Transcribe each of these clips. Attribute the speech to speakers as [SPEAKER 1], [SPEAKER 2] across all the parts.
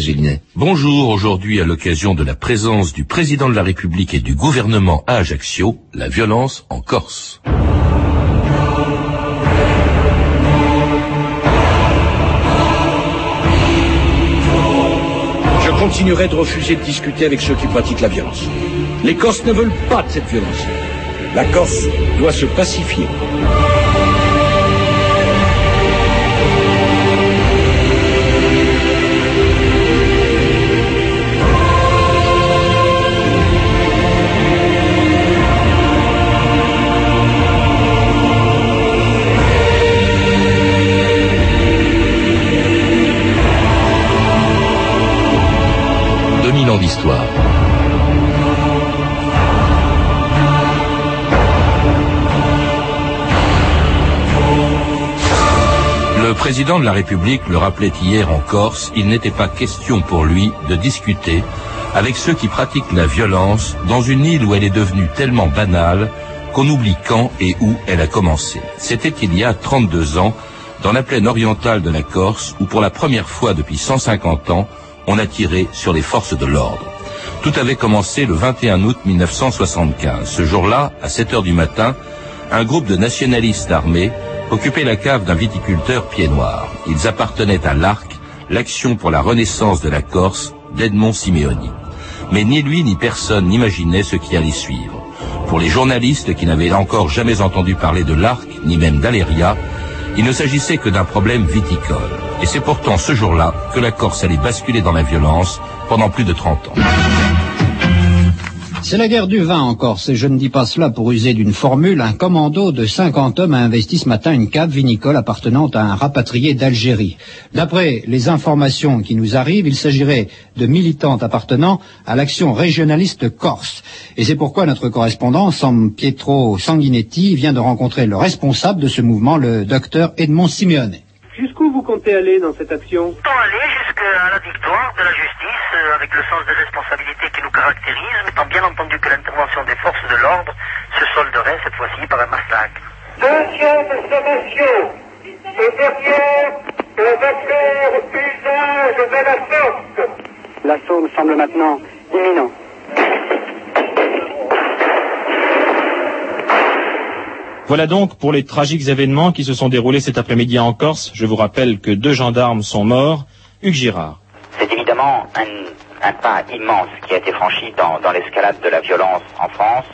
[SPEAKER 1] Gélinet.
[SPEAKER 2] Bonjour, aujourd'hui à l'occasion de la présence du président de la République et du gouvernement à Ajaccio, la violence en Corse.
[SPEAKER 3] Je continuerai de refuser de discuter avec ceux qui pratiquent la violence. Les Corses ne veulent pas de cette violence. La Corse doit se pacifier.
[SPEAKER 2] D'histoire. Le président de la République le rappelait hier en Corse, il n'était pas question pour lui de discuter avec ceux qui pratiquent la violence dans une île où elle est devenue tellement banale qu'on oublie quand et où elle a commencé. C'était il y a 32 ans, dans la plaine orientale de la Corse, où pour la première fois depuis 150 ans, on a tiré sur les forces de l'ordre. Tout avait commencé le 21 août 1975. Ce jour-là, à 7 heures du matin, un groupe de nationalistes armés occupait la cave d'un viticulteur pied noir. Ils appartenaient à l'ARC, l'action pour la renaissance de la Corse d'Edmond Simeoni. Mais ni lui ni personne n'imaginait ce qui allait suivre. Pour les journalistes qui n'avaient encore jamais entendu parler de l'ARC, ni même d'Aléria, il ne s'agissait que d'un problème viticole. Et c'est pourtant ce jour-là que la Corse allait basculer dans la violence pendant plus de 30 ans.
[SPEAKER 4] C'est la guerre du vin en Corse, et je ne dis pas cela pour user d'une formule. Un commando de 50 hommes a investi ce matin une cave vinicole appartenant à un rapatrié d'Algérie. D'après les informations qui nous arrivent, il s'agirait de militantes appartenant à l'action régionaliste corse. Et c'est pourquoi notre correspondant, San Pietro Sanguinetti, vient de rencontrer le responsable de ce mouvement, le docteur Edmond Simeone.
[SPEAKER 5] Comptez aller dans cette action?
[SPEAKER 6] Pour aller jusqu'à la victoire de la justice, euh, avec le sens de responsabilité qui nous caractérise, mettant bien entendu que l'intervention des forces de l'ordre se solderait cette fois-ci par un massacre.
[SPEAKER 7] Deuxième sommation, et derrière le vainqueur usage de la force.
[SPEAKER 8] L'assaut me semble maintenant imminent.
[SPEAKER 9] Voilà donc pour les tragiques événements qui se sont déroulés cet après-midi en Corse. Je vous rappelle que deux gendarmes sont morts. Hugues Girard.
[SPEAKER 10] C'est évidemment un, pas immense qui a été franchi dans, dans l'escalade de la violence en France,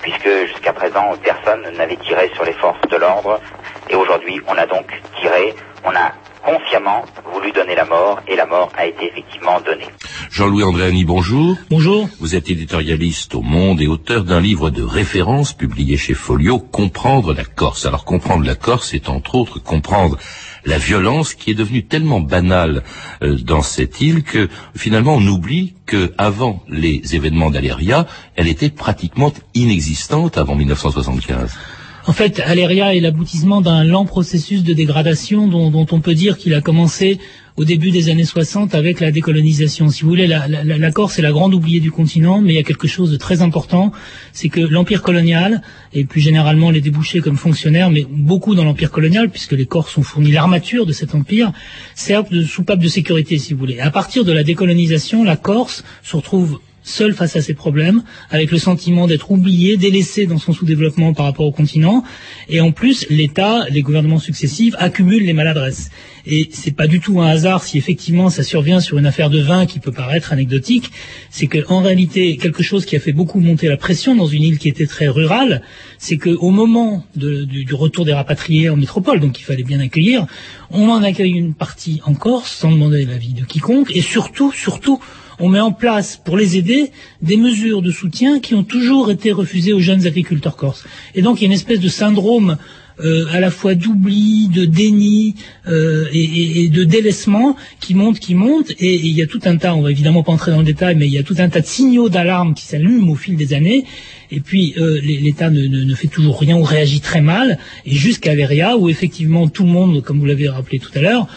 [SPEAKER 10] puisque jusqu'à présent personne n'avait tiré sur les forces de l'ordre, et aujourd'hui on a donc tiré, on a consciemment voulu donner la mort, et la mort a été effectivement donnée.
[SPEAKER 2] Jean-Louis Andréani, bonjour.
[SPEAKER 11] Bonjour.
[SPEAKER 2] Vous êtes éditorialiste au Monde et auteur d'un livre de référence publié chez Folio, Comprendre la Corse. Alors comprendre la Corse, c'est entre autres comprendre la violence qui est devenue tellement banale euh, dans cette île que finalement on oublie que avant les événements d'Aléria, elle était pratiquement inexistante avant 1975.
[SPEAKER 11] En fait, Aléria est l'aboutissement d'un lent processus de dégradation dont, on peut dire qu'il a commencé au début des années 60 avec la décolonisation. Si vous voulez, la, la, la Corse est la grande oubliée du continent, mais il y a quelque chose de très important, c'est que l'empire colonial, et plus généralement les débouchés comme fonctionnaires, mais beaucoup dans l'empire colonial, puisque les Corses ont fourni l'armature de cet empire, servent de soupape de sécurité, si vous voulez. À partir de la décolonisation, la Corse se retrouve seul face à ces problèmes, avec le sentiment d'être oublié, délaissé dans son sous-développement par rapport au continent, et en plus, l'État, les gouvernements successifs accumulent les maladresses. Et c'est pas du tout un hasard si effectivement ça survient sur une affaire de vin qui peut paraître anecdotique, c'est qu'en réalité, quelque chose qui a fait beaucoup monter la pression dans une île qui était très rurale, c'est qu'au moment du, du, retour des rapatriés en métropole, donc il fallait bien accueillir, on en accueille une partie en Corse sans demander l'avis de quiconque, et surtout, surtout, on met en place, pour les aider, des mesures de soutien qui ont toujours été refusées aux jeunes agriculteurs corses. Et donc il y a une espèce de syndrome euh, à la fois d'oubli, de déni euh, et, de délaissement qui monte, qui monte, et, il y a tout un tas, on va évidemment pas entrer dans le détail, mais il y a tout un tas de signaux d'alarme qui s'allument au fil des années, et puis euh, l'État ne, ne, ne, fait toujours rien ou réagit très mal, et jusqu'à Veria, où effectivement tout le monde, comme vous l'avez rappelé tout à l'heure,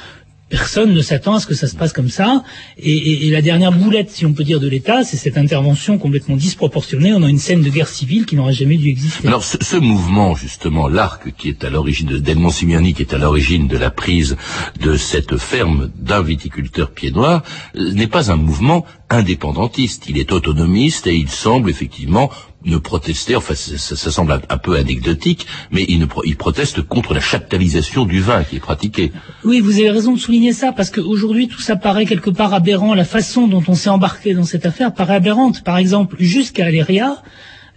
[SPEAKER 11] personne ne s'attend à ce que ça se passe comme ça. Et, et, et la dernière boulette, si on peut dire, de l'État, c'est cette intervention complètement disproportionnée. On a une scène de guerre civile qui n'aurait jamais dû exister.
[SPEAKER 2] Alors ce, ce mouvement, justement, l'arc qui est à l'origine de Delmont Simioni, qui est à l'origine de la prise de cette ferme d'un viticulteur pied noir, euh, n'est pas un mouvement indépendantiste. Il est autonomiste et il semble effectivement ne protester, enfin ça, ça semble un, peu anecdotique, mais il, ne, il proteste contre la chaptalisation du vin qui est pratiquée.
[SPEAKER 11] Oui, vous avez raison de souligner ça, parce qu'aujourd'hui tout ça paraît quelque part aberrant, la façon dont on s'est embarqué dans cette affaire paraît aberrante. Par exemple, jusqu'à Aléria,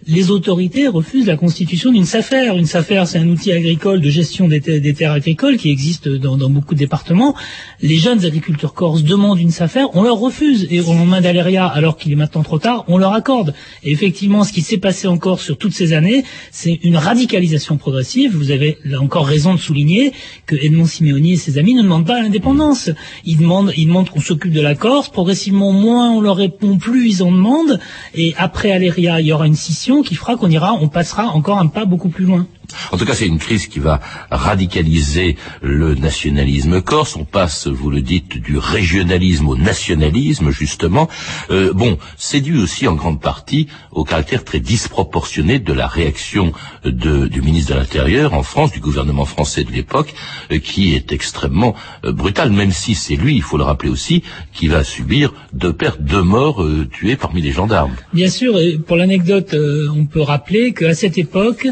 [SPEAKER 11] les autorités refusent la constitution d'une SAFER. Une SAFER, c'est un outil agricole de gestion des, ter des terres agricoles qui existe dans, beaucoup de départements. Les jeunes agriculteurs corses demandent une SAFER, on leur refuse. Et au lendemain d'Aléria, alors qu'il est maintenant trop tard, on leur accorde. Et effectivement, ce qui s'est passé encore sur toutes ces années, c'est une radicalisation progressive. Vous avez encore raison de souligner que Edmond Simeoni et ses amis ne demandent pas l'indépendance. Ils demandent, ils demandent qu'on s'occupe de la Corse. Progressivement, moins on leur répond, plus ils en demandent. Et après Aléria, il y aura une scission qui fera qu'on ira, on passera encore un pas beaucoup plus loin.
[SPEAKER 2] En tout cas, c'est une crise qui va radicaliser le nationalisme corse. On passe, vous le dites, du régionalisme au nationalisme, justement. Euh, bon, c'est dû aussi en grande partie au caractère très disproportionné de la réaction du ministre de l'Intérieur en France, du gouvernement français de l'époque, euh, qui est extrêmement euh, brutal, même si c'est lui, il faut le rappeler aussi, qui va subir deux pertes, deux morts tués parmi les gendarmes.
[SPEAKER 11] Bien sûr, et pour l'anecdote, on peut rappeler qu'à cette époque,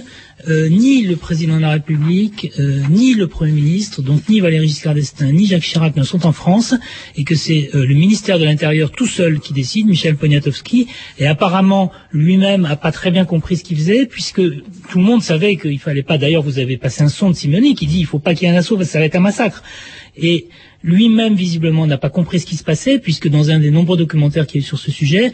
[SPEAKER 11] euh, ni le président de la République, euh, ni le Premier ministre, donc ni Valéry Giscard d'Estaing, ni Jacques Chirac ne sont en France, et que c'est euh, le ministère de l'Intérieur tout seul qui décide, Michel Poniatowski, et apparemment lui-même a pas très bien compris ce qu'il faisait, puisque tout le monde savait qu'il fallait pas. D'ailleurs, vous avez passé un son de Simeoni qui dit il faut pas qu'il y ait un assaut, parce que ça va être un massacre. Et lui-même visiblement n'a pas compris ce qui se passait, puisque dans un des nombreux documentaires a eu sur ce sujet,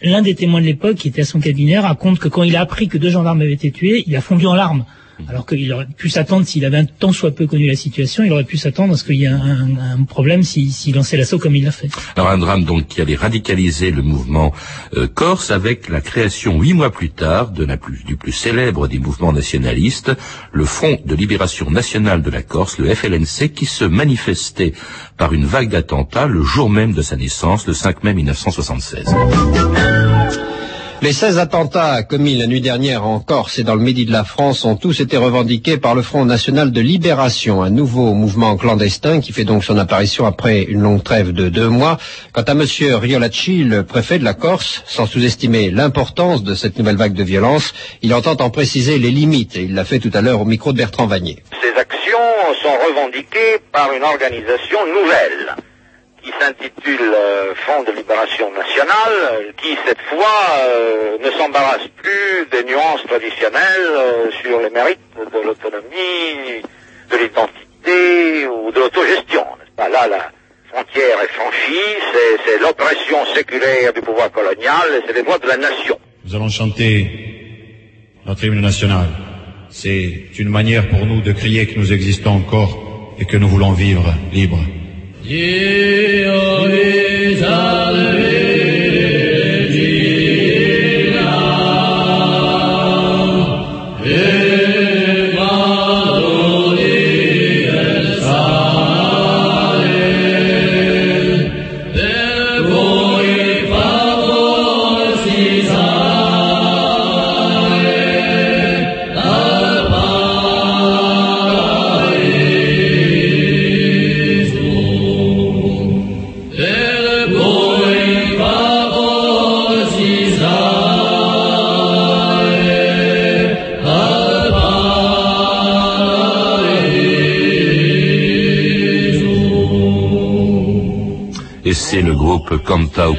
[SPEAKER 11] L'un des témoins de l'époque, qui était à son cabinet, raconte que quand il a appris que deux gendarmes avaient été tués, il a fondu en larmes. Alors qu'il aurait pu s'attendre, s'il avait un tant soit peu connu la situation, il aurait pu s'attendre à ce qu'il y ait un, problème s'il si, si lançait l'assaut comme il l'a fait.
[SPEAKER 2] Alors un drame donc qui allait radicaliser le mouvement euh, corse avec la création huit mois plus tard de la plus, du plus célèbre des mouvements nationalistes, le Front de libération nationale de la Corse, le FLNC, qui se manifestait par une vague d'attentats le jour même de sa naissance, le 5 mai 1976.
[SPEAKER 4] Les 16 attentats commis la nuit dernière en Corse et dans le midi de la France ont tous été revendiqués par le Front national de libération, un nouveau mouvement clandestin qui fait donc son apparition après une longue trêve de deux mois. Quant à M. Riolacci, le préfet de la Corse, sans sous-estimer l'importance de cette nouvelle vague de violence, il entend en préciser les limites et il l'a fait tout à l'heure au micro de Bertrand Vanier.
[SPEAKER 1] Ces actions sont revendiquées par une organisation nouvelle qui s'intitule euh, Front de libération nationale, qui cette fois euh, ne s'embarrasse plus des nuances traditionnelles euh, sur les mérites de l'autonomie, de l'identité ou de l'autogestion. Là, la frontière est franchie, c'est l'oppression séculaire du pouvoir colonial et c'est les droits de la nation.
[SPEAKER 12] Nous allons chanter notre hymne national. C'est une manière pour nous de crier que nous existons encore et que nous voulons vivre libres.
[SPEAKER 2] You are salvation.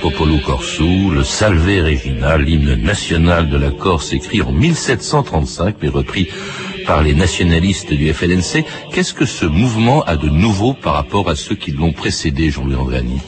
[SPEAKER 2] Popolo Corsu, le Salve Regina, l'hymne national de la Corse écrit en 1735 mais repris par les nationalistes du FLNC. Qu'est-ce que ce mouvement a de nouveau par rapport à ceux qui l'ont précédé, Jean-Louis Andréani?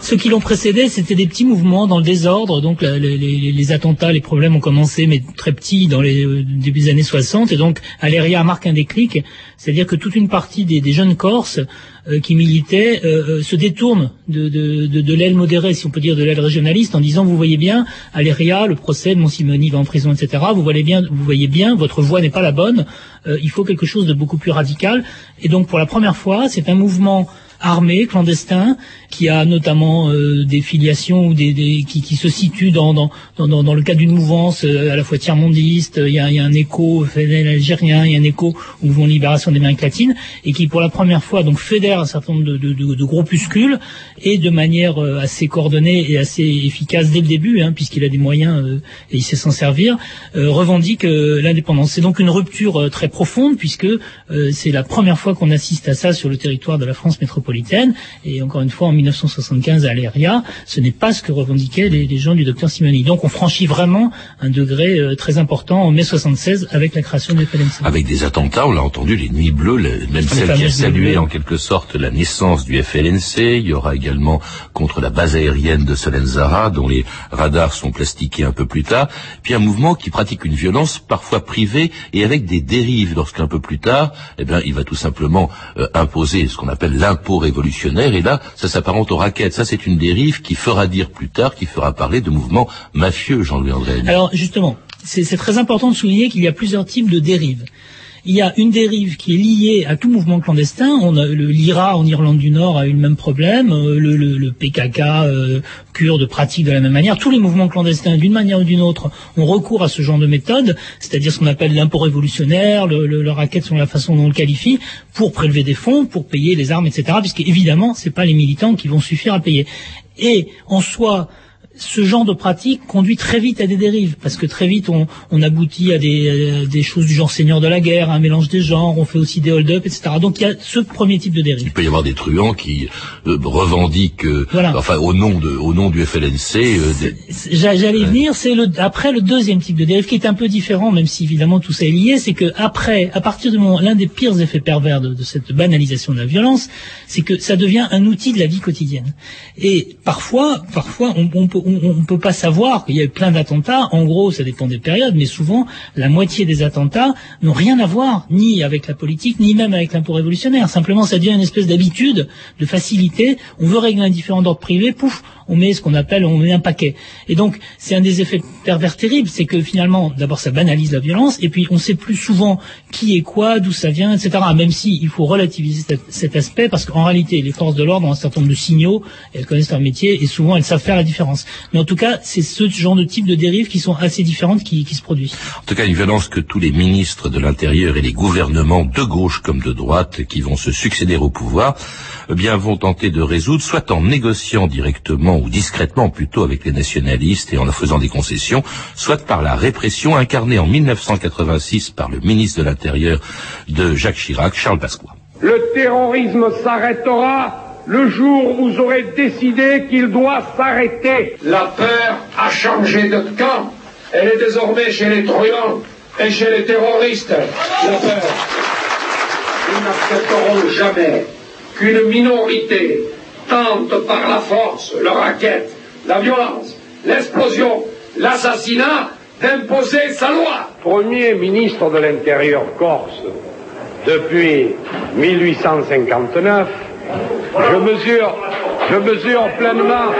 [SPEAKER 11] Ceux qui l'ont précédé, c'était des petits mouvements dans le désordre. Donc les, attentats, les problèmes ont commencé, mais très petits dans les euh, début des années 60. Et donc Aléria marque un déclic, c'est-à-dire que toute une partie des jeunes Corses euh, qui militaient euh, se détournent de, de, de, l'aile modérée, si on peut dire, de l'aile régionaliste, en disant vous voyez bien, Aléria, le procès de Monsimoni va en prison, etc. Vous voyez bien, vous voyez bien, votre voix n'est pas la bonne. il faut quelque chose de beaucoup plus radical. Et donc pour la première fois, c'est un mouvement armé, clandestin, qui a notamment euh, des filiations ou des, qui, se situe dans, dans, dans, le cadre d'une mouvance euh, à la fois tiers-mondiste, il y a, un écho fédéral algérien, il y a un écho au mouvement libération d'Amérique latine, et qui pour la première fois donc fédère un certain nombre de, de, groupuscules, et de manière euh, assez coordonnée et assez efficace dès le début, hein, puisqu'il a des moyens et il sait s'en servir, revendique l'indépendance. C'est donc une rupture très profonde, puisque c'est la première fois qu'on assiste à ça sur le territoire de la France métropolitaine, et encore une fois en 1975 à Aléria, ce n'est pas ce que revendiquaient les, les gens du docteur Simoni. Donc on franchit vraiment un degré euh, très important en mai 76 avec la création du FLNC.
[SPEAKER 2] Avec des attentats, on l'a entendu, les nuits bleues, les, même celle qui a salué en quelque sorte la naissance du FLNC. Il y aura également contre la base aérienne de Solenzara, dont les radars sont plastiqués un peu plus tard. Puis un mouvement qui pratique une violence parfois privée et avec des dérives, lorsqu'un peu plus tard, eh bien, il va tout simplement euh, imposer ce qu'on appelle l'impôt révolutionnaire. Et là, ça s'apparente aux raquettes. Ça, c'est une dérive qui fera dire plus tard, qui fera parler de mouvements mafieux, Jean-Louis André.
[SPEAKER 11] Alors justement, c'est très important de souligner qu'il y a plusieurs types de dérives. Il y a une dérive qui est liée à tout mouvement clandestin. On l'IRA en Irlande du Nord a eu le même problème, euh, le, le, le PKK euh, kurde pratique de la même manière. Tous les mouvements clandestins, d'une manière ou d'une autre, ont recours à ce genre de méthode, c'est-à-dire ce qu'on appelle l'impôt révolutionnaire, le, le, le racket sur la façon dont on le qualifie, pour prélever des fonds, pour payer les armes, etc. Puisque évidemment, c'est pas les militants qui vont suffire à payer. Et en soi, ce genre de pratique conduit très vite à des dérives, parce que très vite on, on aboutit à des, euh, des, choses du genre seigneur de la guerre, un mélange des genres, on fait aussi des hold-up, etc. Donc il y a ce premier type de dérive.
[SPEAKER 2] Il peut y avoir des truands qui euh, revendiquent, euh, voilà. enfin au nom de, au nom du FLNC. Euh,
[SPEAKER 11] J'allais venir, c'est le, après le deuxième type de dérive qui est un peu différent, même si évidemment tout ça est lié, c'est que après, à partir du moment, l'un des pires effets pervers de, de cette banalisation de la violence, c'est que ça devient un outil de la vie quotidienne. Et parfois, parfois on, on peut on ne peut pas savoir qu'il y a eu plein d'attentats. En gros, ça dépend des périodes, mais souvent, la moitié des attentats n'ont rien à voir, ni avec la politique, ni même avec l'impôt révolutionnaire. Simplement, ça devient une espèce d'habitude, de facilité. On veut régler un différent d'ordre privé, pouf, on met ce qu'on appelle, on met un paquet. Et donc, c'est un des effets pervers terribles, c'est que finalement, d'abord, ça banalise la violence, et puis on sait plus souvent qui est quoi, d'où ça vient, etc. Même si il faut relativiser cet, aspect, parce qu'en réalité, les forces de l'ordre ont un certain nombre de signaux, elles connaissent leur métier, et souvent elles savent faire la différence. Mais en tout cas, c'est ce genre de type de dérives qui sont assez différentes qui, qui se produisent.
[SPEAKER 2] En tout cas, une violence que tous les ministres de l'Intérieur et les gouvernements de gauche comme de droite qui vont se succéder au pouvoir, eh bien, vont tenter de résoudre, soit en négociant directement ou discrètement plutôt avec les nationalistes et en leur faisant des concessions, soit par la répression incarnée en 1986 par le ministre de l'Intérieur de Jacques Chirac, Charles Pasqua.
[SPEAKER 7] Le terrorisme s'arrêtera le jour où vous aurez décidé qu'il doit s'arrêter. La peur a changé de camp. Elle est désormais chez les truands et chez les terroristes. La peur. Nous n'accepterons jamais qu'une minorité tente par la force, le racket, la violence, l'explosion, l'assassinat, d'imposer sa loi. Premier ministre de l'Intérieur corse depuis 1859, je mesure, je mesure pleinement,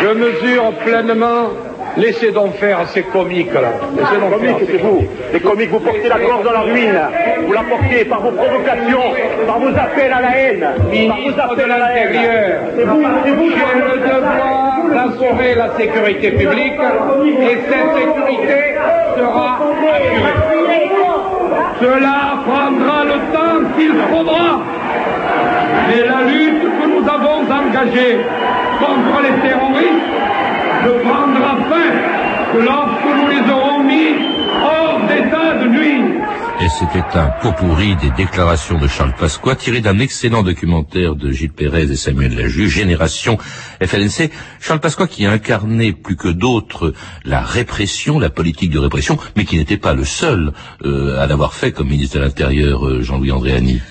[SPEAKER 7] je mesure pleinement Laissez donc faire ces comiques-là. Laissez donc
[SPEAKER 13] comiques, c'est vous. Les comiques, vous portez la Corse dans la ruine. Vous la portez par vos provocations, par vos appels à la haine, par vos appels à la haine.
[SPEAKER 7] C'est vous, c'est vous qui avez le devoir d'assurer la sécurité publique et cette sécurité sera assurée. Cela prendra le temps qu'il faudra. Mais la lutte que nous avons engagée contre les terroristes prendra
[SPEAKER 2] Et c'était un pot pourri des déclarations de Charles Pasqua tiré d'un excellent documentaire de Gilles Pérez et Samuel Laju, Génération FLNC. Charles Pasqua qui a incarné plus que d'autres la répression, la politique de répression, mais qui n'était pas le seul euh, à l'avoir fait comme ministre de l'Intérieur, euh, Jean-Louis Andréani.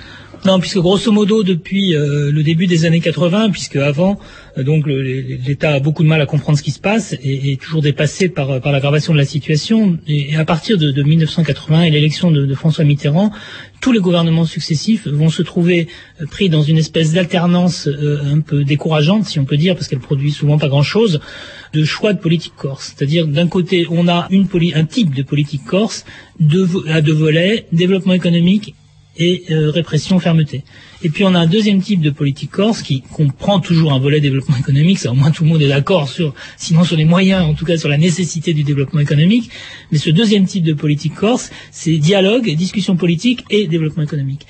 [SPEAKER 11] Non, puisque grosso modo, depuis euh, le début des années 80, puisque avant, euh, donc l'État a beaucoup de mal à comprendre ce qui se passe et est toujours dépassé par, par l'aggravation de la situation. Et, à partir de, de 1980 et l'élection de, de, François Mitterrand, tous les gouvernements successifs vont se trouver euh, pris dans une espèce d'alternance euh, un peu décourageante, si on peut dire, parce qu'elle produit souvent pas grand-chose, de choix de politique corse. C'est-à-dire d'un côté, on a une un type de politique corse à deux volets, développement économique et euh, répression, fermeté. Et puis on a un deuxième type de politique corse qui comprend toujours un volet développement économique, ça au moins tout le monde est d'accord sur, sinon sur les moyens, en tout cas sur la nécessité du développement économique. Mais ce deuxième type de politique corse, c'est dialogue, discussion politique et développement économique.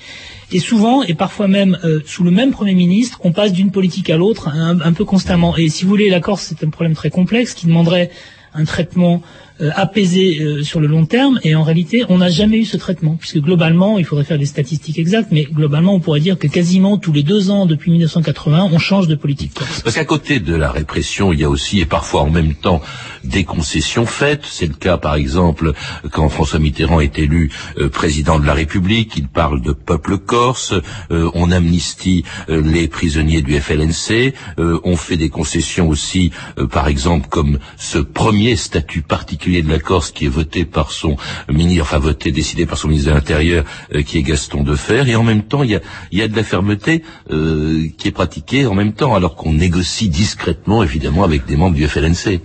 [SPEAKER 11] Et souvent, et parfois même euh, sous le même Premier ministre, on passe d'une politique à l'autre un, un, peu constamment. Et si vous voulez, la Corse, c'est un problème très complexe qui demanderait un traitement euh, apaisé euh, sur le long terme. Et en réalité on n'a jamais eu ce traitement puisque globalement il faudrait faire des statistiques exactes mais globalement on pourrait dire que quasiment tous les deux ans depuis 1980 on change de politique.
[SPEAKER 2] Parce qu'à côté de la répression il y a aussi et parfois en même temps des concessions faites. C'est le cas par exemple quand François Mitterrand est élu euh, président de la République il parle de peuple corse euh, on amnistie euh, les prisonniers du FLNC on fait des concessions aussi par exemple comme ce premier statut particulier de la Corse qui est voté par son ministre, enfin voté, décidé par son ministre de l'Intérieur, euh, qui est Gaston Defer, et en même temps il y a, y a de la fermeté euh, qui est pratiquée en même temps, alors qu'on négocie discrètement évidemment avec des membres du FLNC.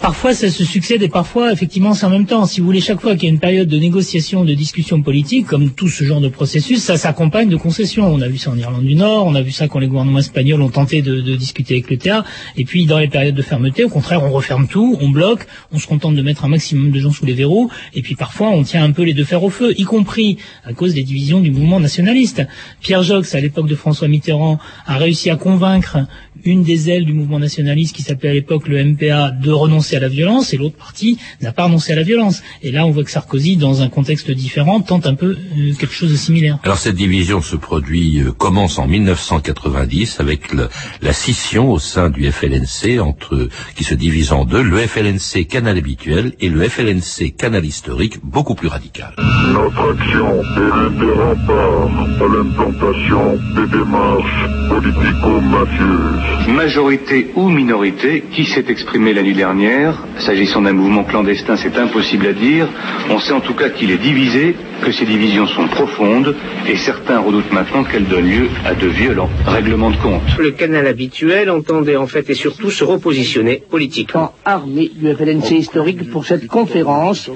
[SPEAKER 11] Parfois, ça se succède et parfois, effectivement, c'est en même temps. Si vous voulez, chaque fois qu'il y a une période de négociation, de discussion politique, comme tout ce genre de processus, ça s'accompagne de concessions. On a vu ça en Irlande du Nord, on a vu ça quand les gouvernements espagnols ont tenté de, discuter avec le TEA. Et puis, dans les périodes de fermeté, au contraire, on referme tout, on bloque, on se contente de mettre un maximum de gens sous les verrous. Et puis, parfois, on tient un peu les deux fers au feu, y compris à cause des divisions du mouvement nationaliste. Pierre Jox, à l'époque de François Mitterrand, a réussi à convaincre une des ailes du mouvement nationaliste qui s'appelait à l'époque le MPA de renoncer à la violence et l'autre partie n'a pas renoncé à la violence. Et là, on voit que Sarkozy, dans un contexte différent, tente un peu euh, quelque chose de similaire.
[SPEAKER 2] Alors cette division se produit, euh, commence en 1990 avec le, la scission au sein du FLNC entre, qui se divise en deux, le FLNC canal habituel et le FLNC canal historique, beaucoup plus radical.
[SPEAKER 14] Notre action est l'un des remparts à l'implantation des démarches politico-mafieuses.
[SPEAKER 15] Majorité ou minorité, qui s'est exprimé la nuit dernière S'agissant d'un mouvement clandestin, c'est impossible à dire. On sait en tout cas qu'il est divisé, que ces divisions sont profondes, et certains redoutent maintenant qu'elles donnent lieu à de violents règlements de compte.
[SPEAKER 16] Le canal habituel entendait en fait et surtout se repositionner politiquement.
[SPEAKER 17] Armé du FLNC historique pour cette conférence.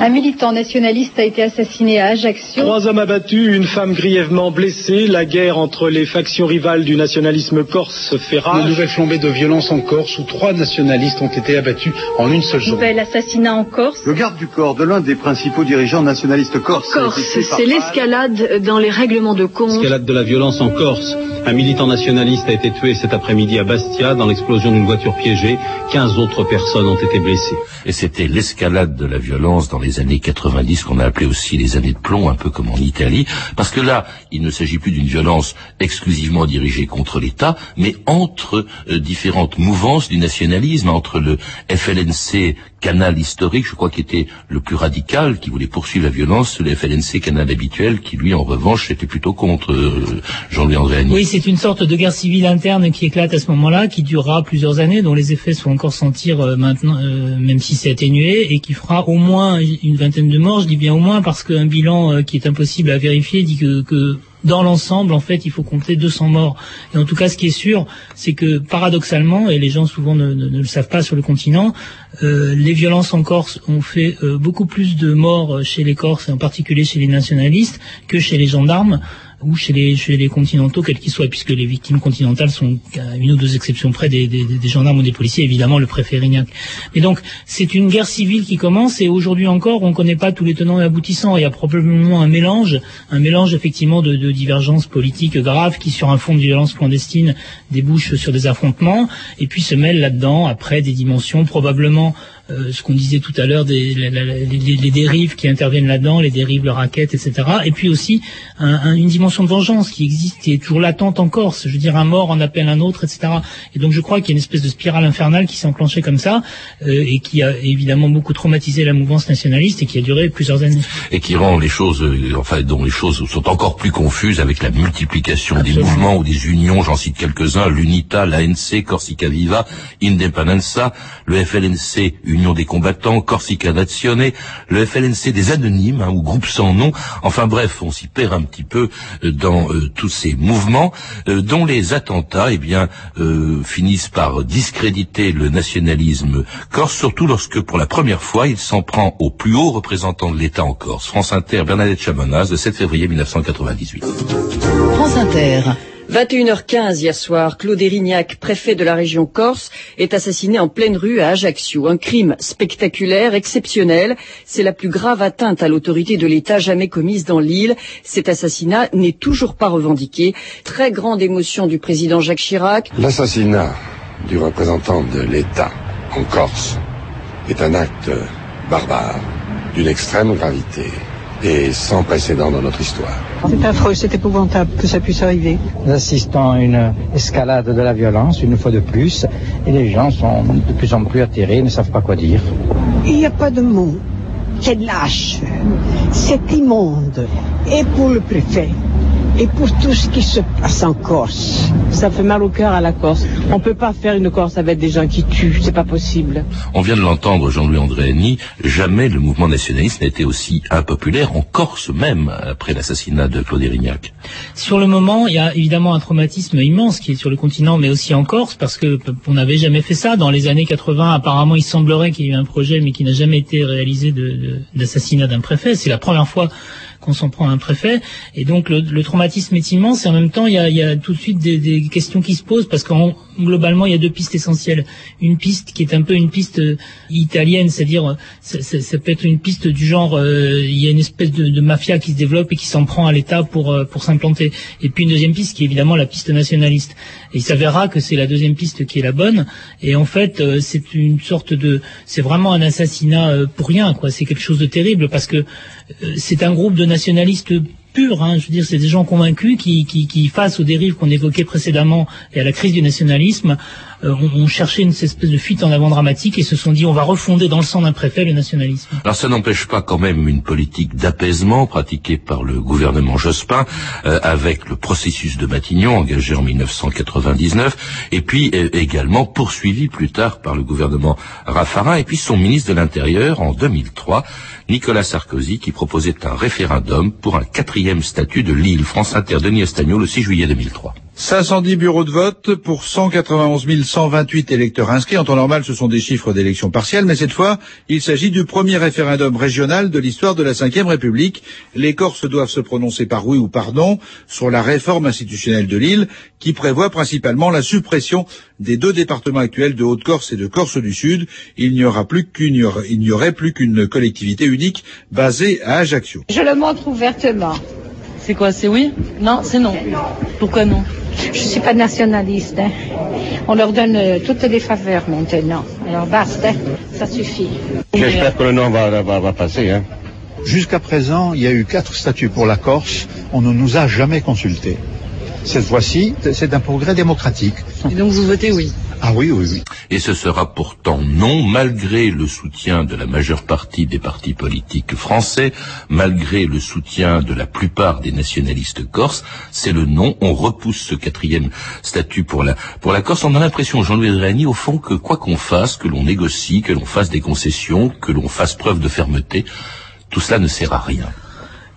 [SPEAKER 18] Un militant nationaliste a été assassiné à Ajaccio.
[SPEAKER 19] Trois hommes abattus, une femme grièvement blessée. La guerre entre les factions rivales du nationalisme corse fait rage.
[SPEAKER 20] Une nouvelle flambée de violence en Corse où trois nationalistes ont été abattus en une seule journée.
[SPEAKER 18] Nouvel assassinat en Corse.
[SPEAKER 21] Le garde du corps de l'un des principaux dirigeants nationalistes corse.
[SPEAKER 18] Corse, c'est l'escalade dans les règlements de compte.
[SPEAKER 22] Escalade de la violence en Corse. Un militant nationaliste a été tué cet après-midi à Bastia dans l'explosion d'une voiture piégée. 15 autres personnes ont été blessées.
[SPEAKER 2] Et c'était l'escalade de la violence dans les années 90 qu'on a appelé aussi les années de plomb, un peu comme en Italie, parce que là, il ne s'agit plus d'une violence exclusivement dirigée contre l'État, mais entre euh, différentes mouvances du nationalisme, entre le FLNC canal historique, je crois, qui était le plus radical, qui voulait poursuivre la violence, le FLNC canal habituel, qui lui, en revanche, était plutôt contre euh, Jean-Louis André
[SPEAKER 11] Oui, c'est une sorte de guerre civile interne qui éclate à ce moment-là, qui durera plusieurs années, dont les effets sont encore sentir euh, maintenant, euh, même si c'est atténué, et qui fera au moins une vingtaine de morts. Je dis bien au moins parce qu'un bilan qui est impossible à vérifier dit que, que dans l'ensemble, en fait, il faut compter 200 morts. Et en tout cas, ce qui est sûr, c'est que paradoxalement, et les gens souvent ne, le savent pas sur le continent, euh, les violences en Corse ont fait euh, beaucoup plus de morts chez les Corses, et en particulier chez les nationalistes, que chez les gendarmes ou chez les, chez les continentaux, quels qu'ils soient, puisque les victimes continentales sont à une ou deux exceptions près des, des, des gendarmes ou des policiers, évidemment le préfet Rignac. Mais donc, c'est une guerre civile qui commence, et aujourd'hui encore, on ne connaît pas tous les tenants et aboutissants. Il y a probablement un mélange, un mélange effectivement de, de divergences politiques graves qui, sur un fond de violence clandestine, débouchent sur des affrontements, et puis se mêlent là-dedans, après, des dimensions probablement euh, ce qu'on disait tout à l'heure, des, les, les, les, dérives qui interviennent là-dedans, les dérives, le racket, etc. Et puis aussi un, un, une dimension de vengeance qui existe, qui est toujours latente en Corse. Je veux dire, un mort en appelle un autre, etc. Et donc je crois qu'il y a une espèce de spirale infernale qui s'est enclenchée comme ça euh, et qui a évidemment beaucoup traumatisé la mouvance nationaliste et qui a duré plusieurs années.
[SPEAKER 2] Et qui rend les choses, euh, enfin, dont les choses sont encore plus confuses avec la multiplication Absolument. des mouvements ou des unions. J'en cite quelques-uns l'UNITA, l'ANC, Corsica Viva, Independenza, le FLNC, Union des combattants, Corsica Nazione, le FLNC des anonymes, hein, ou groupes sans nom. Enfin bref, on s'y perd un petit peu dans tous ces mouvements, dont les attentats, eh bien, finissent par discréditer le nationalisme corse, surtout lorsque, pour la première fois, il s'en prend au plus haut représentant de l'État en Corse. France Inter, Bernadette Chamonaz, le 7 février 1998.
[SPEAKER 23] France Inter. 21h15 hier soir, Claude Erignac, préfet de la région Corse, est assassiné en pleine rue à Ajaccio. Un crime spectaculaire, exceptionnel. C'est la plus grave atteinte à l'autorité de l'État jamais commise dans l'île. Cet assassinat n'est toujours pas revendiqué. Très grande émotion du président Jacques Chirac.
[SPEAKER 24] L'assassinat du représentant de l'État en Corse est un acte barbare d'une extrême gravité et sans précédent dans notre histoire.
[SPEAKER 25] C'est affreux, c'est épouvantable que ça puisse arriver.
[SPEAKER 26] Nous assistons à une escalade de la violence, une fois de plus, et les gens sont de plus en plus atterrés, ne savent pas quoi dire.
[SPEAKER 25] Il n'y a pas de mots. C'est lâche, c'est immonde. Et pour le préfet, et pour tout ce qui se passe en Corse.
[SPEAKER 27] Ça fait mal au cœur à la Corse. On peut pas faire une Corse avec des gens qui tuent, c'est pas possible.
[SPEAKER 2] On vient de l'entendre, Jean-Louis Andréani, jamais le mouvement nationaliste n'a été aussi impopulaire en Corse même, après l'assassinat de Claude Erignac.
[SPEAKER 11] Sur le moment, il y a évidemment un traumatisme immense qui est sur le continent, mais aussi en Corse, parce que on n'avait jamais fait ça. Dans les années 80, apparemment, il semblerait qu'il y ait eu un projet, mais qui n'a jamais été réalisé d'assassinat d'un préfet. C'est la première fois qu'on s'en prend à un préfet. Et donc le, le, traumatisme est immense et en même temps il y a, y a tout de suite des, des, questions qui se posent parce qu'en globalement il y a deux pistes essentielles. Une piste qui est un peu une piste euh, italienne, c'est-à-dire ça, ça, peut être une piste du genre euh, il y a une espèce de, mafia qui se développe et qui s'en prend à l'État pour euh, pour s'implanter. Et puis une deuxième piste qui est évidemment la piste nationaliste. Et il s'avérera que c'est la deuxième piste qui est la bonne. Et en fait c'est une sorte de c'est vraiment un assassinat pour rien quoi. C'est quelque chose de terrible parce que c'est un groupe de nationalistes Hein, je veux dire, c'est des gens convaincus qui, qui, qui face aux dérives qu'on évoquait précédemment et à la crise du nationalisme, euh, ont, ont, cherché une espèce de fuite en avant dramatique et se sont dit on va refonder dans le sang d'un préfet le nationalisme.
[SPEAKER 2] Alors ça n'empêche pas quand même une politique d'apaisement pratiquée par le gouvernement Jospin euh, avec le processus de Matignon engagé en 1999 et puis euh, également poursuivi plus tard par le gouvernement Raffarin et puis son ministre de l'Intérieur en 2003 Nicolas Sarkozy qui proposait un référendum pour un quatrième statut de l'île. France Inter, Denis Estagnol, le 6 juillet 2003.
[SPEAKER 28] 510 bureaux de vote pour 191 128 électeurs inscrits. En temps normal, ce sont des chiffres d'élection partielle, mais cette fois, il s'agit du premier référendum régional de l'histoire de la Ve République. Les Corses doivent se prononcer par oui ou par non sur la réforme institutionnelle de l'île, qui prévoit principalement la suppression des deux départements actuels de Haute-Corse et de Corse du Sud. Il n'y aura plus qu'une, il n'y aurait plus qu'une collectivité unique basée à Ajaccio.
[SPEAKER 25] Je le montre ouvertement.
[SPEAKER 27] C'est quoi C'est oui? Non, c'est non. Pourquoi non?
[SPEAKER 25] Je ne suis pas nationaliste. Hein. On leur donne euh, toutes les faveurs maintenant. Alors basta, ça suffit.
[SPEAKER 29] J'espère que le nom va, va, va passer. Hein.
[SPEAKER 20] Jusqu'à présent, il y a eu quatre statuts pour la Corse. On ne nous a jamais consultés. Cette fois-ci, c'est un progrès démocratique.
[SPEAKER 27] Et donc vous votez oui?
[SPEAKER 20] Ah oui, oui, oui.
[SPEAKER 2] Et ce sera pourtant non, malgré le soutien de la majeure partie des partis politiques français, malgré le soutien de la plupart des nationalistes corses, c'est le non. On repousse ce quatrième statut pour la, pour la Corse. On a l'impression, Jean-Louis Dréani, au fond, que quoi qu'on fasse, que l'on négocie, que l'on fasse des concessions, que l'on fasse preuve de fermeté, tout cela ne sert à rien.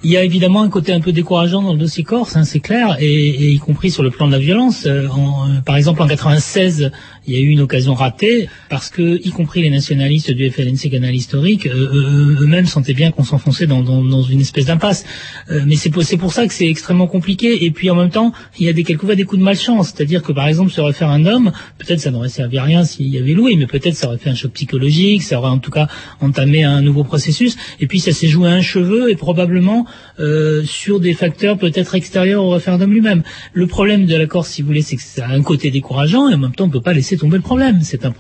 [SPEAKER 11] Il y a évidemment un côté un peu décourageant dans le dossier Corse, hein, c'est clair, et, y compris sur le plan de la violence. Euh, euh, par exemple, en 96, il y a eu une occasion ratée parce que, y compris les nationalistes du FLNC Canal Historique, euh, eux-mêmes sentaient bien qu'on s'enfonçait dans, une espèce d'impasse. Euh, mais c'est pour, ça que c'est extrêmement compliqué. Et puis en même temps, il y a des coups de malchance. C'est-à-dire que par exemple, ce référendum, peut-être ça n'aurait servi à rien s'il y avait loué, mais peut-être ça aurait fait un choc psychologique, ça aurait en tout cas entamé un nouveau processus. Et puis ça s'est joué à un cheveu et probablement euh, sur des facteurs peut-être extérieurs au référendum lui-même. Le problème de la Corse, si vous voulez, c'est que ça a un côté décourageant et en même temps on ne peut pas laisser tomber le problème. C'est un,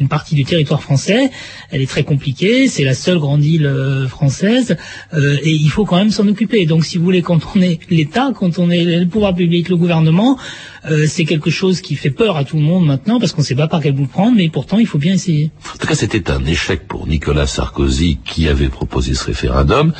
[SPEAKER 11] une partie du territoire français. Elle est très compliquée. C'est la seule grande île euh, française euh, et il faut quand même s'en occuper. Donc, si vous voulez, quand on est l'État, quand on est le pouvoir public, le gouvernement, euh, c'est quelque chose qui fait peur à tout le monde maintenant parce qu'on ne sait pas par quel bout prendre, mais pourtant il faut bien essayer.
[SPEAKER 2] En tout cas, c'était un échec pour Nicolas Sarkozy qui avait proposé ce référendum,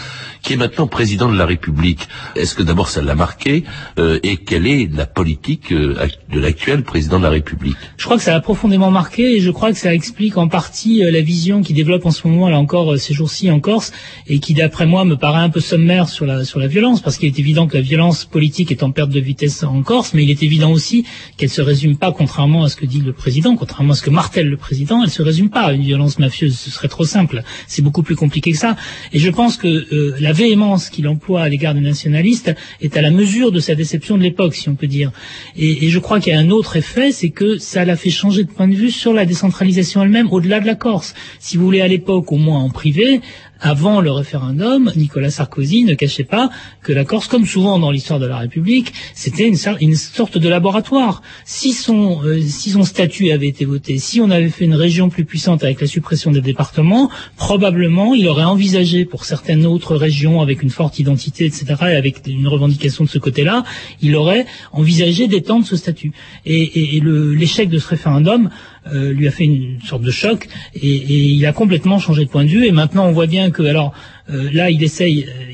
[SPEAKER 2] qui est maintenant président de la République, est-ce que d'abord ça l'a marqué euh, et quelle est la politique euh, de l'actuel président de la République?
[SPEAKER 11] Je crois que ça l'a profondément marqué et je crois que ça explique en partie euh, la vision qui développe en ce moment là encore ces jours-ci en Corse et qui d'après moi me paraît un peu sommaire sur la sur la violence parce qu'il est évident que la violence politique est en perte de vitesse en Corse, mais il est évident aussi qu'elle se résume pas contrairement à ce que dit le président, contrairement à ce que martèle le président, elle se résume pas à une violence mafieuse, ce serait trop simple. C'est beaucoup plus compliqué que ça. Et je pense que euh, la véhémence qu'il emploie à l'égard des nationalistes est à la mesure de sa déception de l'époque, si on peut dire. Et, et je crois qu'il y a un autre effet, c'est que ça l'a fait changer de point de vue sur la décentralisation elle-même, au-delà de la Corse. Si vous voulez, à l'époque, au moins en privé, avant le référendum, Nicolas Sarkozy ne cachait pas que la Corse, comme souvent dans l'histoire de la République, c'était une, sorte de laboratoire. Si son, euh, si son statut avait été voté, si on avait fait une région plus puissante avec la suppression des départements, probablement il aurait envisagé pour certaines autres régions avec une forte identité, etc., et avec une revendication de ce côté-là, il aurait envisagé d'étendre ce statut. Et l'échec de ce référendum euh, lui a fait une sorte de choc et, il a complètement changé de point de vue. Et maintenant, on voit bien que, alors euh, là, il essaye. Euh,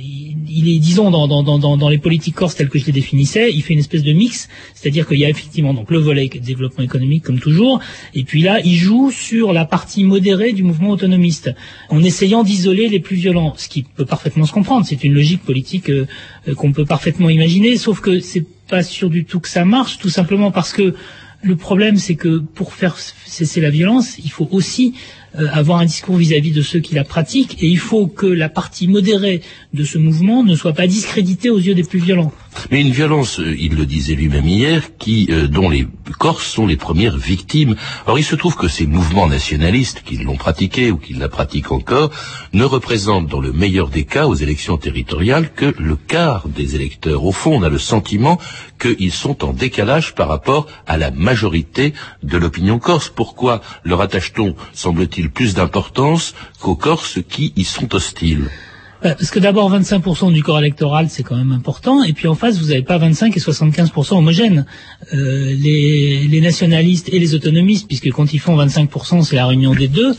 [SPEAKER 11] il est, disons, dans, dans, dans, dans les politiques corses telles que je les définissais, il fait une espèce de mix, c'est-à-dire qu'il y a effectivement donc le volet développement économique comme toujours, et puis là, il joue sur la partie modérée du mouvement autonomiste, en essayant d'isoler les plus violents, ce qui peut parfaitement se comprendre. C'est une logique politique qu'on peut parfaitement imaginer, sauf que c'est pas sûr du tout que ça marche, tout simplement parce que le problème, c'est que pour faire cesser la violence, il faut aussi euh, avoir un discours vis-à-vis de ceux qui la pratiquent, et il faut que la partie modérée de ce mouvement ne soit pas discréditée aux yeux des plus violents.
[SPEAKER 2] Mais une violence, euh, il le disait lui-même hier, qui, euh, dont les Corses sont les premières victimes. Or, il se trouve que ces mouvements nationalistes, qui l'ont pratiqué ou qui la pratiquent encore, ne représentent, dans le meilleur des cas, aux élections territoriales, que le quart des électeurs. Au fond, on a le sentiment qu'ils sont en décalage par rapport à la majorité de l'opinion corse. Pourquoi leur attache-t-on, semble-t-il, plus d'importance qu'aux Corses qui y sont hostiles?
[SPEAKER 11] Parce que d'abord 25% du corps électoral c'est quand même important et puis en face vous n'avez pas 25 et 75% homogènes. Euh, les, les, nationalistes et les autonomistes puisque quand ils font 25% c'est la réunion des deux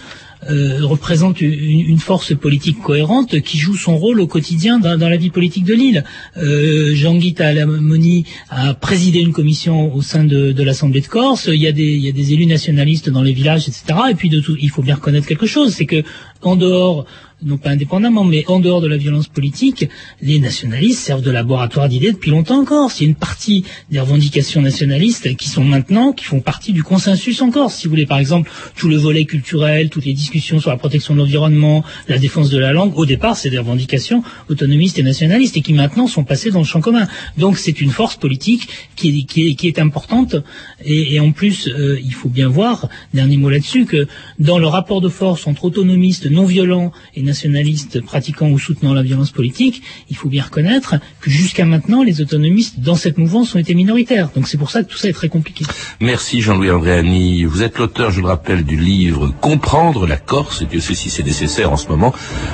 [SPEAKER 11] euh, représente une, une, force politique cohérente qui joue son rôle au quotidien dans, dans la vie politique de l'île. Euh, Jean-Guy Talamoni a présidé une commission au sein de, de l'Assemblée de Corse. Il y, a des, il y a des élus nationalistes dans les villages, etc. Et puis de tout, il faut bien reconnaître quelque chose, c'est que en dehors non pas indépendamment, mais en dehors de la violence politique, les nationalistes servent de laboratoire d'idées depuis longtemps encore. C'est une partie des revendications nationalistes qui sont maintenant, qui font partie du consensus encore. Si vous voulez, par exemple, tout le volet culturel, toutes les discussions sur la protection de l'environnement, la défense de la langue, au départ, c'est des revendications autonomistes et nationalistes et qui maintenant sont passées dans le champ commun. Donc c'est une force politique qui est, importante et, et en plus, euh, il faut bien voir, dernier mot là-dessus, que dans le rapport de force entre autonomistes non violents et nationalistes pratiquant ou soutenant la violence politique, il faut bien reconnaître que jusqu'à maintenant, les autonomistes dans cette mouvance ont été minoritaires. Donc c'est pour ça que tout ça est très compliqué.
[SPEAKER 2] Merci Jean-Louis Andréani. Vous êtes l'auteur, je le rappelle, du livre Comprendre la Corse, et Dieu sait si c'est nécessaire en ce moment,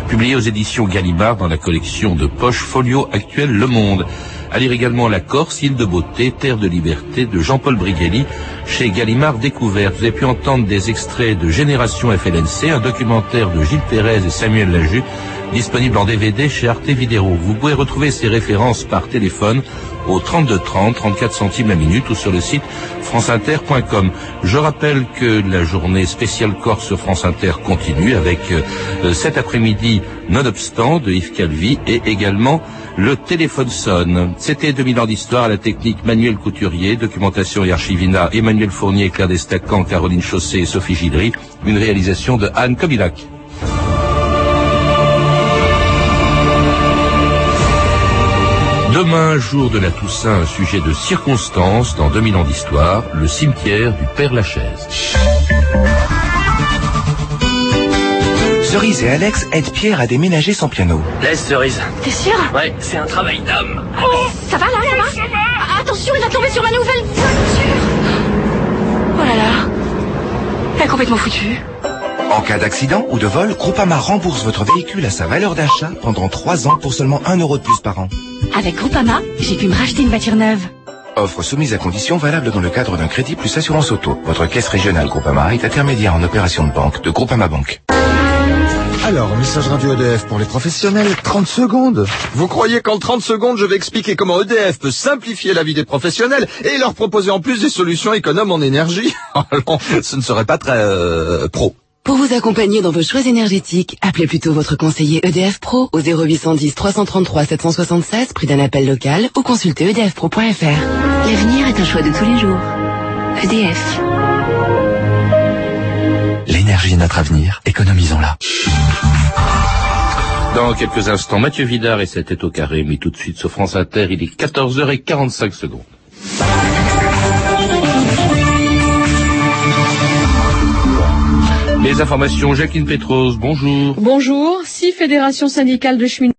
[SPEAKER 2] publié aux éditions Gallimard dans la collection de poche Folio Actuel Le Monde. À lire également La Corse, île de beauté, terre de liberté de Jean-Paul Brigelli chez Gallimard Découverte. Vous avez pu entendre des extraits de Génération FLNC, un documentaire de Gilles Pérez et Samuel Laju, disponible en DVD chez Arte Vidéo. Vous pouvez retrouver ces références par téléphone au 32 30, 34 centimes la minute ou sur le site franceinter.com. Je rappelle que la journée spéciale Corse France Inter continue avec euh, cet après-midi Nonobstant de Yves Calvi et également le téléphone sonne. C'était 2000 ans d'histoire à la technique Manuel Couturier, documentation et archivina Emmanuel Fournier, Claire Destacan, Caroline Chausset et Sophie Gidry. Une réalisation de Anne Kobilac. Demain, jour de la Toussaint, un sujet de circonstance dans 2000 ans d'histoire, le cimetière du Père Lachaise.
[SPEAKER 30] Cerise et Alex aident Pierre à déménager son piano.
[SPEAKER 31] Laisse Cerise.
[SPEAKER 18] T'es sûr?
[SPEAKER 31] Ouais, c'est un travail d'homme.
[SPEAKER 18] Oh, ça va là, ça va? Ah, Attention, il va tomber sur ma nouvelle voiture. Oh là là. Elle est complètement foutue.
[SPEAKER 30] En cas d'accident ou de vol, Groupama rembourse votre véhicule à sa valeur d'achat pendant 3 ans pour seulement 1 euro de plus par an.
[SPEAKER 18] Avec Groupama, j'ai pu me racheter une voiture neuve.
[SPEAKER 30] Offre soumise à conditions valable dans le cadre d'un crédit plus assurance auto. Votre caisse régionale Groupama est intermédiaire en opération de banque de Groupama Banque.
[SPEAKER 32] Alors, message radio EDF pour les professionnels, 30 secondes. Vous croyez qu'en 30 secondes, je vais expliquer comment EDF peut simplifier la vie des professionnels et leur proposer en plus des solutions économes en énergie? Non, ce ne serait pas très euh, pro.
[SPEAKER 33] Pour vous accompagner dans vos choix énergétiques, appelez plutôt votre conseiller EDF Pro au 0810 333 776, prix d'un appel local, ou consultez edfpro.fr.
[SPEAKER 18] L'avenir est un choix de tous les jours. EDF.
[SPEAKER 30] L'énergie est notre avenir, économisons-la.
[SPEAKER 2] Dans quelques instants, Mathieu Vidard et sa tête au carré, mais tout de suite sur France Inter, il est 14h45 secondes. Les informations, Jacqueline Petros, bonjour.
[SPEAKER 34] Bonjour. Six fédérations syndicales de cheminots